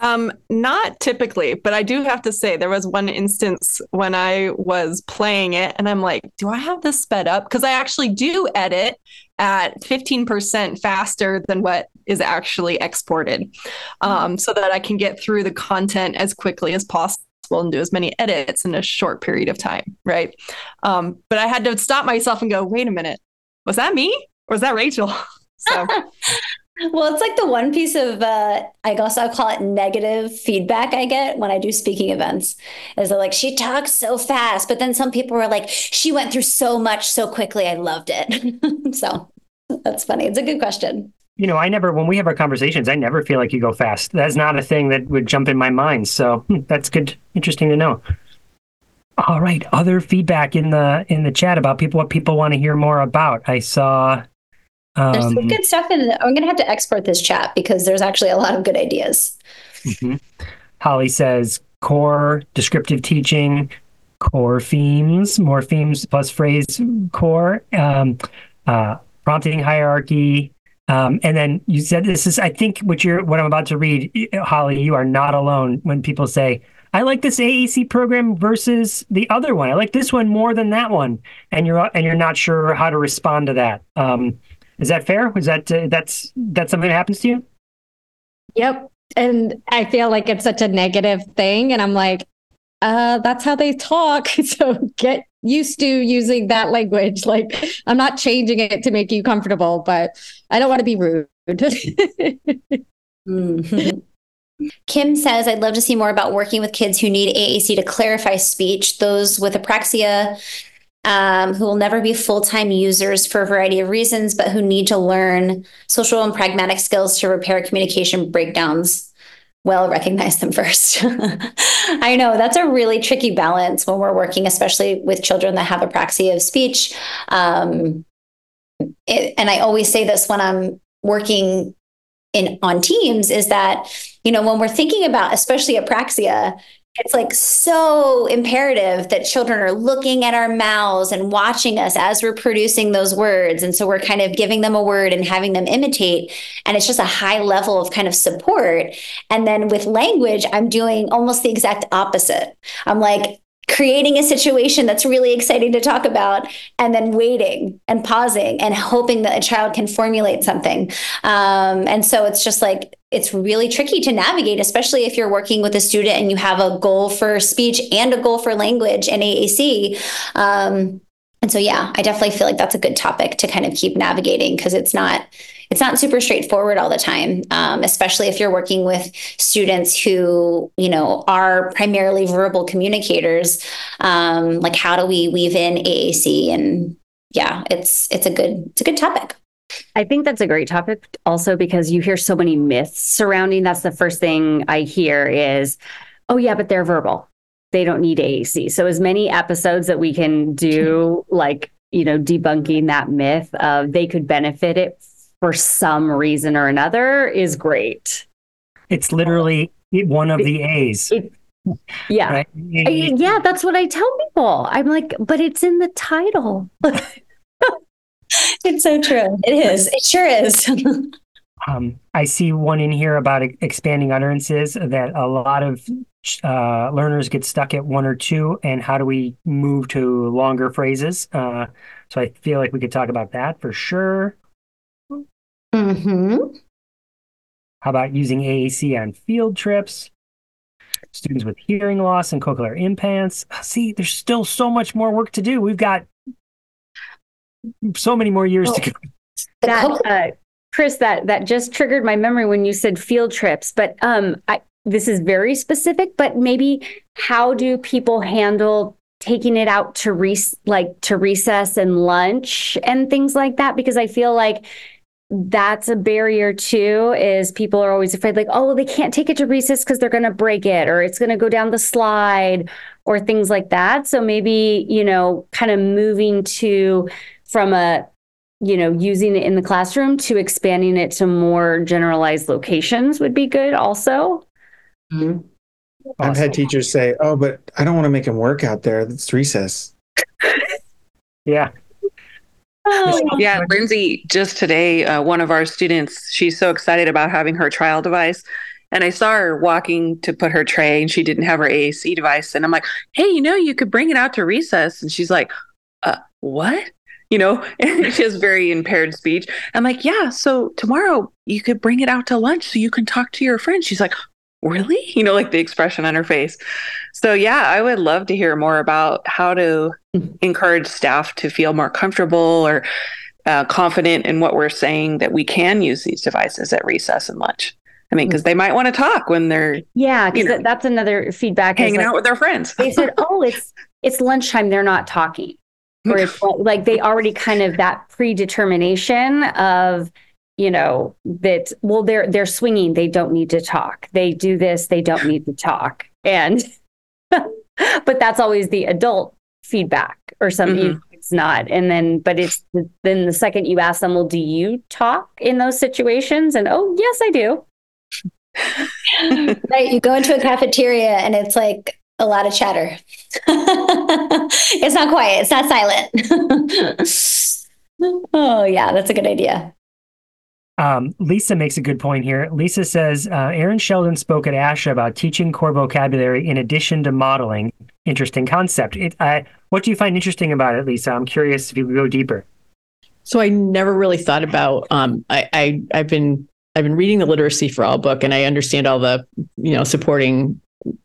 Um, not typically, but I do have to say there was one instance when I was playing it and I'm like, do I have this sped up? Because I actually do edit at 15% faster than what is actually exported um, so that I can get through the content as quickly as possible and do as many edits in a short period of time. Right. Um, but I had to stop myself and go, wait a minute, was that me or was that Rachel? So well, it's like the one piece of, uh, I guess I'll call it negative feedback I get when I do speaking events is that like, she talks so fast, but then some people were like, she went through so much so quickly. I loved it. so that's funny. It's a good question. You know, I never, when we have our conversations, I never feel like you go fast. That's not a thing that would jump in my mind. So hmm, that's good. Interesting to know. All right. Other feedback in the in the chat about people what people want to hear more about. I saw um, there's some um, good stuff in it. I'm going to have to export this chat because there's actually a lot of good ideas. Mm-hmm. Holly says core descriptive teaching, core themes, more themes plus phrase core, um, uh, prompting hierarchy. Um, and then you said this is, I think, what you're, what I'm about to read, Holly. You are not alone when people say, "I like this AAC program versus the other one. I like this one more than that one," and you're and you're not sure how to respond to that. Um, is that fair? Is that uh, that's that's something that happens to you? Yep. and I feel like it's such a negative thing. And I'm like, uh, that's how they talk. So get used to using that language. Like I'm not changing it to make you comfortable, but I don't want to be rude. Mm-hmm. Kim says, I'd love to see more about working with kids who need AAC to clarify speech, those with apraxia um, who will never be full time users for a variety of reasons, but who need to learn social and pragmatic skills to repair communication breakdowns. Well, recognize them first. I know that's a really tricky balance when we're working, especially with children that have apraxia of speech. Um, it, and I always say this when I'm working in on teams is that you know when we're thinking about especially apraxia it's like so imperative that children are looking at our mouths and watching us as we're producing those words. And so we're kind of giving them a word and having them imitate. And it's just a high level of kind of support. And then with language i'm doing almost the exact opposite. I'm like creating a situation that's really exciting to talk about and then waiting and pausing and hoping that a child can formulate something. Um, and so it's just like it's really tricky to navigate especially if you're working with a student and you have a goal for speech and a goal for language and aac um, and so yeah i definitely feel like that's a good topic to kind of keep navigating because it's not it's not super straightforward all the time, um, especially if you're working with students who, you know, are primarily verbal communicators. Um, like, how do we weave in AAC? And yeah, it's it's a good it's a good topic. I think that's a great topic also because you hear so many myths surrounding. That's the first thing I hear is, oh yeah, but they're verbal. They don't need AAC. So as many episodes that we can do, like you know, debunking that myth of they could benefit it for some reason or another is great. It's literally one of the A's. It, yeah. Right? I, yeah, that's what I tell people. I'm like, but it's in the title. it's so true. It is. It sure is. um, I see one in here about expanding utterances that a lot of uh, learners get stuck at one or two. And how do we move to longer phrases? Uh, so I feel like we could talk about that for sure. Mm-hmm. How about using AAC on field trips? Students with hearing loss and cochlear implants. See, there's still so much more work to do. We've got so many more years oh, to go. That, uh, Chris, that that just triggered my memory when you said field trips. But um, I, this is very specific. But maybe how do people handle taking it out to re- like to recess and lunch and things like that? Because I feel like that's a barrier too is people are always afraid like oh they can't take it to recess because they're going to break it or it's going to go down the slide or things like that. So maybe you know kind of moving to from a you know using it in the classroom to expanding it to more generalized locations would be good also. Mm-hmm. i've had teachers say oh but i don't want to make them work out there it's recess. Yeah Oh. Yeah, Lindsay, just today, uh, one of our students, she's so excited about having her trial device. And I saw her walking to put her tray and she didn't have her AAC device. And I'm like, hey, you know, you could bring it out to recess. And she's like, uh, what? You know, she has very impaired speech. I'm like, yeah, so tomorrow you could bring it out to lunch so you can talk to your friends. She's like, really? You know, like the expression on her face. So, yeah, I would love to hear more about how to encourage staff to feel more comfortable or uh, confident in what we're saying that we can use these devices at recess and lunch. I mean, because mm. they might want to talk when they're yeah, because you know, that's another feedback. Hanging like, out with their friends. they said, "Oh, it's it's lunchtime. They're not talking," or it's like they already kind of that predetermination of you know that well they're they're swinging. They don't need to talk. They do this. They don't need to talk. And but that's always the adult feedback or something mm-hmm. it's not. And then but it's then the second you ask them well do you talk in those situations? And oh yes i do. Right. You go into a cafeteria and it's like a lot of chatter. It's not quiet. It's not silent. Oh yeah. That's a good idea um, Lisa makes a good point here. Lisa says uh, Erin Sheldon spoke at ASHA about teaching core vocabulary in addition to modeling. Interesting concept. It, uh, what do you find interesting about it, Lisa? I'm curious if you could go deeper. So I never really thought about. Um, I, I I've been I've been reading the literacy for all book and I understand all the, you know, supporting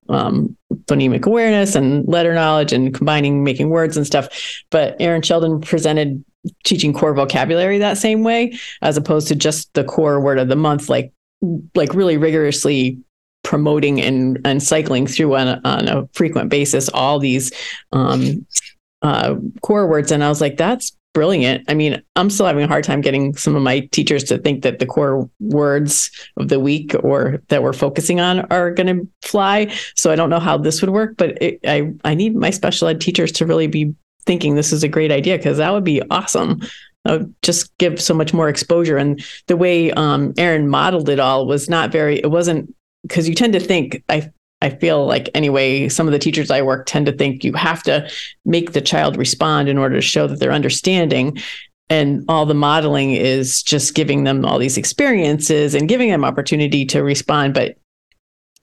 um, phonemic awareness and letter knowledge and combining making words and stuff. But Erin Sheldon presented teaching core vocabulary that same way, as opposed to just the core word of the month, like like really rigorously promoting and and cycling through on on a frequent basis all these um, uh, core words. And I was like, that's brilliant. I mean, I'm still having a hard time getting some of my teachers to think that the core words of the week or that we're focusing on are going to fly. So I don't know how this would work, but it, I I need my special ed teachers to really be thinking this is a great idea because that would be awesome. Would just give so much more exposure. And the way um, Erin modeled it all was not very. It wasn't because you tend to think I I feel like anyway, some of the teachers I work tend to think you have to make the child respond in order to show that they're understanding. And all the modeling is just giving them all these experiences and giving them opportunity to respond, but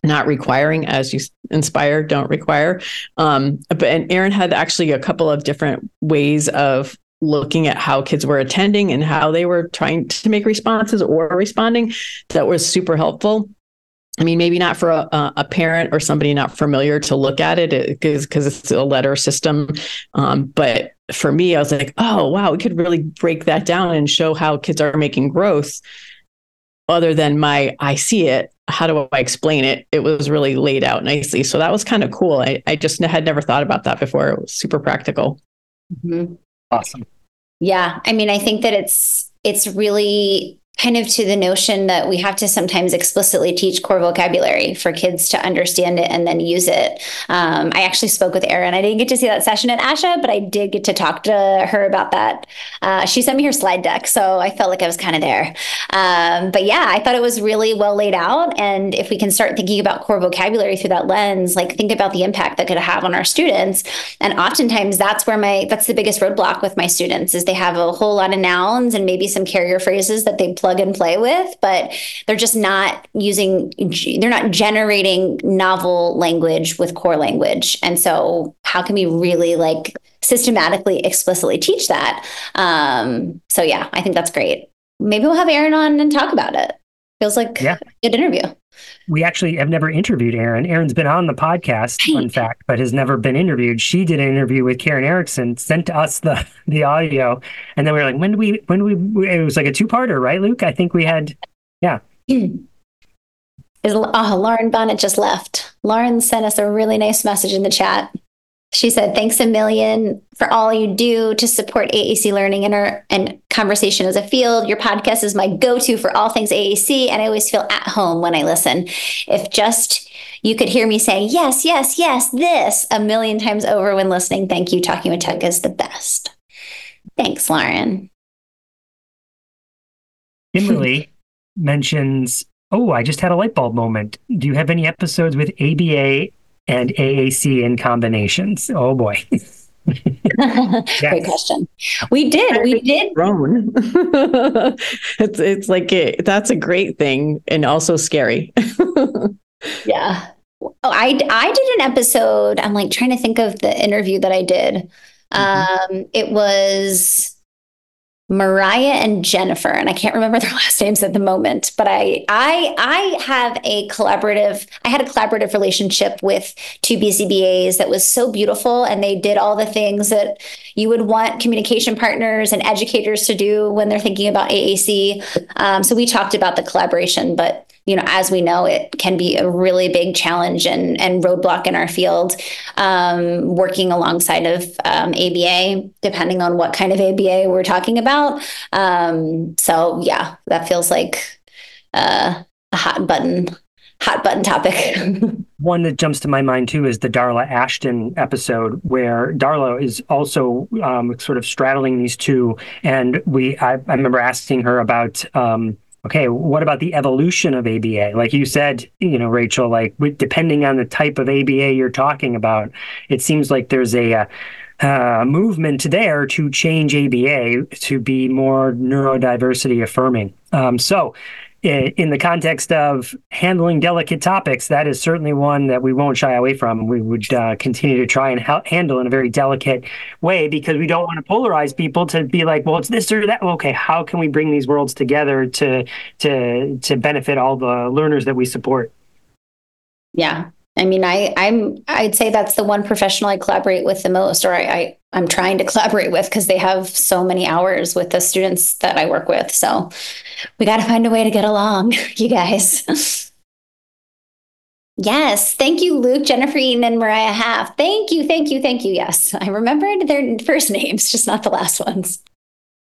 not requiring as you inspire, don't require. Um, but and Erin had actually a couple of different ways of looking at how kids were attending and how they were trying to make responses or responding that was super helpful I mean, maybe not for a, a, parent or somebody not familiar to look at it because because it's a letter system. Um, but for me, I was like, oh wow, we could really break that down and show how kids are making growth. Other than my, I see it. How do I explain it? It was really laid out nicely, so that was kind of cool. I, I just had never thought about that before. It was super practical. Mm-hmm. Awesome. Yeah, I mean, I think that it's it's really kind of to the notion that we have to sometimes explicitly teach core vocabulary for kids to understand it and then use it. Um, I actually spoke with Erin. I didn't get to see that session at ASHA, but I did get to talk to her about that. Uh, she sent me her slide deck, so I felt like I was kind of there. Um, but yeah, I thought it was really well laid out. And if we can start thinking about core vocabulary through that lens, like think about the impact that could have on our students. And oftentimes that's where my that's the biggest roadblock with my students is they have a whole lot of nouns and maybe some carrier phrases that they plug and play with, but they're just not using, they're not generating novel language with core language. And so, how can we really like systematically, explicitly teach that? Um, so, yeah, I think that's great. Maybe we'll have Erin on and talk about it. Feels like yeah. a good interview. We actually have never interviewed Erin. Erin's been on the podcast, fun fact, but has never been interviewed. She did an interview with Karen Erickson, sent us the the audio, and then we were like, when do we? When do we? It was like a two parter, right, Luke? I think we had, yeah. Hmm. Is oh, Lauren Bonnet just left. Lauren sent us a really nice message in the chat. She said, Thanks a million for all you do to support AAC learning and, our, and conversation as a field. Your podcast is my go to for all things AAC, and I always feel at home when I listen. If just you could hear me say, Yes, yes, yes, this a million times over when listening, thank you. Talking with Tech is the best. Thanks, Lauren. Kimberly mentions, Oh, I just had a light bulb moment. Do you have any episodes with ABA and AAC in combinations? Oh boy. Great question. We did. We did. Grown. it's it's like it, that's a great thing and also scary. yeah. Oh, I I did an episode. I'm like trying to think of the interview that I did. Mm-hmm. Um, it was Mariah and Jennifer, and I can't remember their last names at the moment, but I I I have a collaborative I had a collaborative relationship with two BCBAs that was so beautiful and they did all the things that you would want communication partners and educators to do when they're thinking about AAC. Um, so we talked about the collaboration, but you know, as we know, it can be a really big challenge and, and roadblock in our field, um, working alongside of um, ABA, depending on what kind of ABA we're talking about. Um, so, yeah, that feels like uh, a hot button, hot button topic. One that jumps to my mind too is the Darla Ashton episode, where Darla is also um, sort of straddling these two, and we I, I remember asking her about um, okay, what about the evolution of ABA? Like you said, you know, Rachel, like depending on the type of ABA you're talking about, it seems like there's a, a uh, movement there to change ABA to be more neurodiversity affirming. Um, so, in the context of handling delicate topics, that is certainly one that we won't shy away from. We would uh, continue to try and ha- handle in a very delicate way because we don't want to polarize people to be like, well, it's this or that. Okay, how can we bring these worlds together to to to benefit all the learners that we support? Yeah, I mean, I, I'm, I'd say that's the one professional I collaborate with the most, or I, I I'm trying to collaborate with because they have so many hours with the students that I work with. So we got to find a way to get along, you guys. yes. Thank you, Luke, Jennifer Eaton, and Mariah Half. Thank you. Thank you. Thank you. Yes. I remembered their first names, just not the last ones.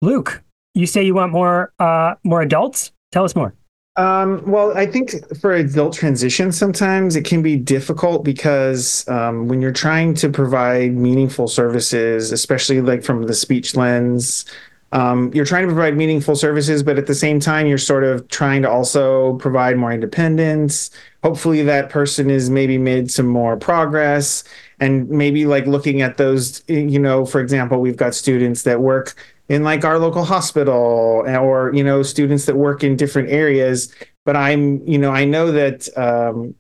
Luke, you say you want more, uh, more adults? Tell us more. Um, well, I think for adult transition, sometimes it can be difficult because um, when you're trying to provide meaningful services, especially like from the speech lens, um, you're trying to provide meaningful services, but at the same time, you're sort of trying to also provide more independence. Hopefully, that person is maybe made some more progress and maybe like looking at those, you know, for example, we've got students that work in like our local hospital or you know students that work in different areas. But i'm you know i know that um,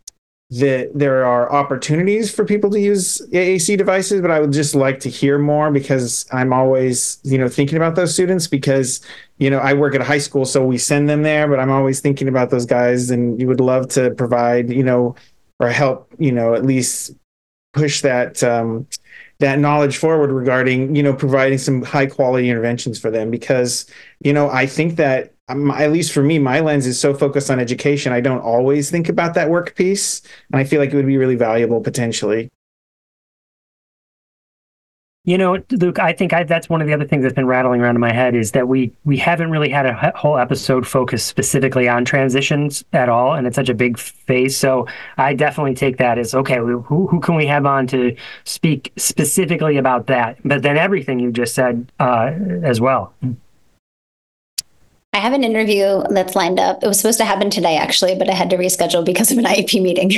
that there are opportunities for people to use AAC devices, but I would just like to hear more because I'm always, you know, thinking about those students because, you know, I work at a high school, so we send them there, but I'm always thinking about those guys and you would love to provide, you know, or help, you know, at least push that um, that knowledge forward regarding you know providing some high quality interventions for them because you know i think that um, at least for me my lens is so focused on education i don't always think about that work piece and i feel like it would be really valuable potentially you know, Luke, I think I, that's one of the other things that's been rattling around in my head is that we we haven't really had a whole episode focused specifically on transitions at all, and it's such a big phase. So I definitely take that as okay. Who who can we have on to speak specifically about that? But then everything you just said uh, as well. I have an interview that's lined up. It was supposed to happen today, actually, but I had to reschedule because of an IEP meeting.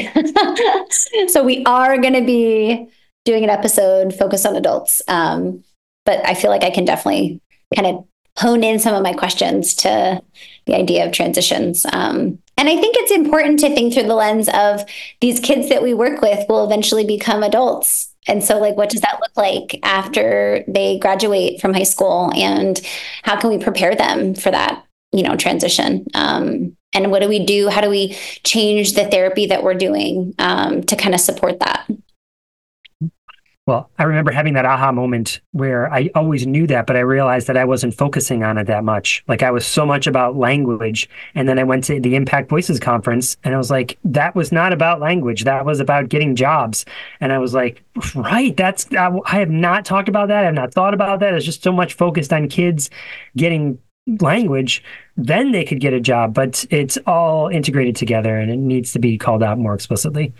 so we are going to be doing an episode focused on adults. Um, but I feel like I can definitely kind of hone in some of my questions to the idea of transitions. Um, and I think it's important to think through the lens of these kids that we work with will eventually become adults. And so, like, what does that look like after they graduate from high school? And how can we prepare them for that, you know, transition? Um, and what do we do? How do we change the therapy that we're doing um, to kind of support that? Well, I remember having that aha moment where I always knew that, but I realized that I wasn't focusing on it that much. Like I was so much about language. And then I went to the Impact Voices conference and I was like, that was not about language. That was about getting jobs. And I was like, right, that's, I, I have not talked about that. I have not thought about that. It's just so much focused on kids getting language. Then they could get a job, but it's all integrated together and it needs to be called out more explicitly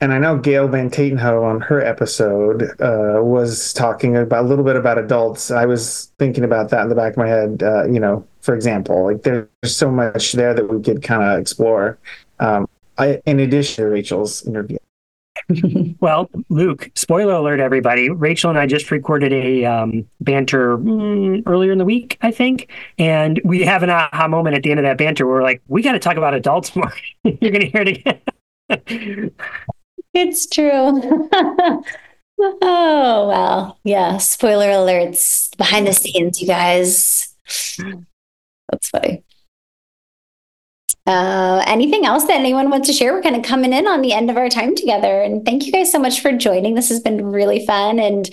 and I know Gail Van Tatenhove on her episode uh, was talking about a little bit about adults. I was thinking about that in the back of my head. Uh, you know, for example, like there's so much there that we could kind of explore. Um, I, in addition to Rachel's interview. well, Luke, spoiler alert, everybody. Rachel and I just recorded a um, banter mm, earlier in the week, I think. And we have an aha moment at the end of that banter where we're like, we got to talk about adults more. You're going to hear it again. It's true. oh, well. Yeah. Spoiler alerts behind the scenes, you guys. That's funny. Uh, anything else that anyone wants to share? We're kind of coming in on the end of our time together. And thank you guys so much for joining. This has been really fun. And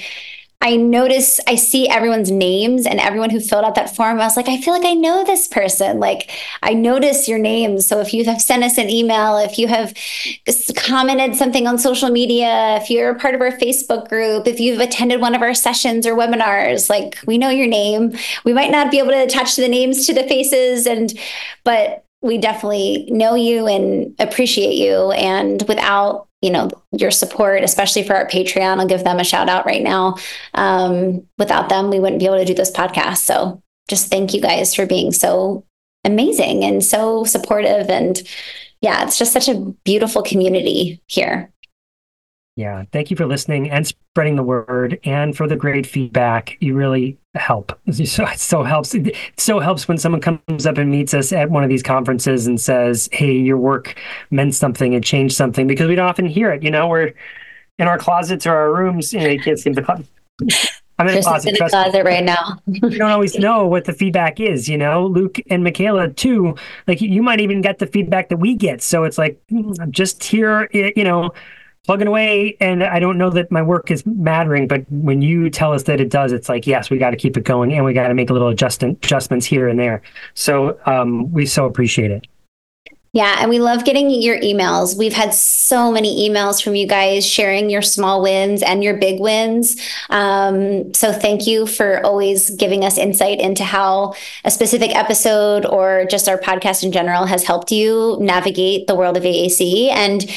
I notice I see everyone's names and everyone who filled out that form. I was like, I feel like I know this person. Like I notice your names. So if you have sent us an email, if you have commented something on social media, if you're a part of our Facebook group, if you've attended one of our sessions or webinars, like we know your name. We might not be able to attach the names to the faces and but we definitely know you and appreciate you. And without you know your support especially for our patreon. I'll give them a shout out right now. Um, without them we wouldn't be able to do this podcast. So just thank you guys for being so amazing and so supportive. And yeah it's just such a beautiful community here Yeah, thank you for listening and spreading the word, and for the great feedback. You really help. So it so helps. It so helps when someone comes up and meets us at one of these conferences and says, "Hey, your work meant something. and changed something." Because we don't often hear it. You know, we're in our closets or our rooms. You know, you can't seem to. Come I'm in a closet. in the closet right now. you don't always know what the feedback is, you know. Luke and Michaela too. Like you might even get the feedback that we get. So it's like hmm, I'm just here, you know, plugging away, and I don't know that my work is mattering. But when you tell us that it does, it's like yes, we got to keep it going, and we got to make a little adjustment adjustments here and there. So um, we so appreciate it. Yeah, and we love getting your emails. We've had so many emails from you guys sharing your small wins and your big wins. Um, so thank you for always giving us insight into how a specific episode or just our podcast in general has helped you navigate the world of AAC. And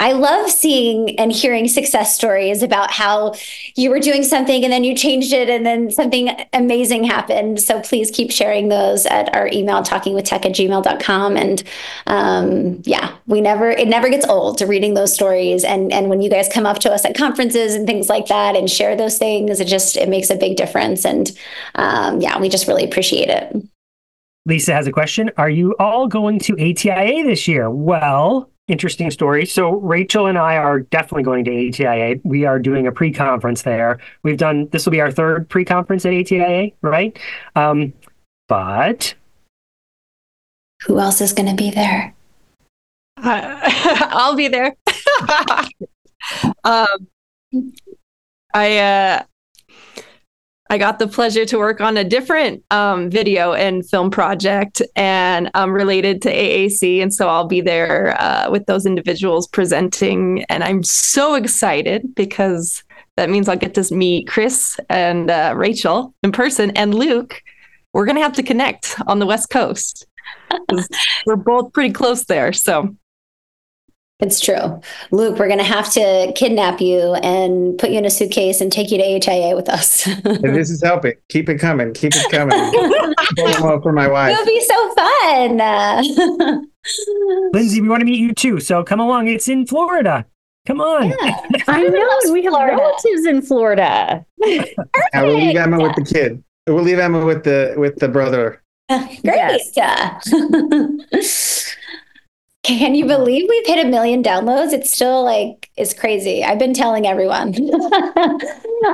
I love seeing and hearing success stories about how you were doing something and then you changed it and then something amazing happened. So please keep sharing those at our email, talkingwithtech at gmail.com. And um, yeah, we never, it never gets old to reading those stories. And, and when you guys come up to us at conferences and things like that and share those things, it just, it makes a big difference. And um, yeah, we just really appreciate it. Lisa has a question. Are you all going to ATIA this year? Well, interesting story. So Rachel and I are definitely going to ATIA. We are doing a pre-conference there. We've done this will be our third pre-conference at ATIA, right? Um, but who else is going to be there? Uh, I'll be there. um, I uh, I got the pleasure to work on a different um, video and film project and um, related to AAC. And so I'll be there uh, with those individuals presenting. And I'm so excited because that means I'll get to meet Chris and uh, Rachel in person and Luke. We're going to have to connect on the West Coast. We're both pretty close there. So It's true. Luke, we're going to have to kidnap you and put you in a suitcase and take you to ATIA with us. If this is helping. Keep it coming. Keep it coming. Promo for my wife. It'll be so fun. Lindsay, we want to meet you too. So come along. It's in Florida. Come on. I know. We have relatives in Florida. Yeah, we'll leave Emma with the kid. We'll leave Emma with the with the brother. Great. Can you believe we've hit a million downloads? It's still like it's crazy. I've been telling everyone.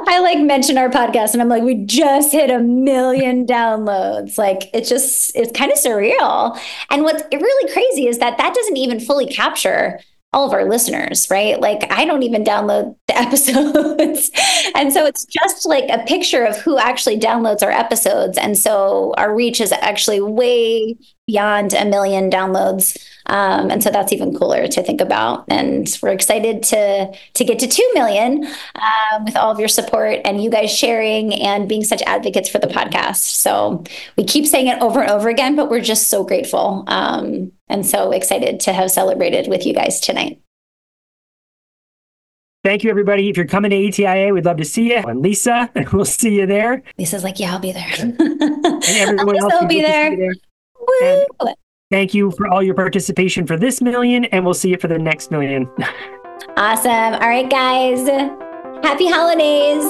I like mention our podcast and I'm like, we just hit a million downloads. Like it's just it's kind of surreal. And what's really crazy is that that doesn't even fully capture all of our listeners, right? Like I don't even download the episodes. and so it's just like a picture of who actually downloads our episodes. And so our reach is actually way beyond a million downloads. Um, and so that's even cooler to think about. And we're excited to to get to two million uh, with all of your support and you guys sharing and being such advocates for the podcast. So we keep saying it over and over again, but we're just so grateful um, and so excited to have celebrated with you guys tonight. Thank you, everybody. If you're coming to ATIA, we'd love to see you. And Lisa, we'll see you there. Lisa's like, yeah, I'll be there. And everyone else, I'll we be hope to see there. And Thank you for all your participation for this million, and we'll see you for the next million. Awesome. All right, guys. Happy holidays.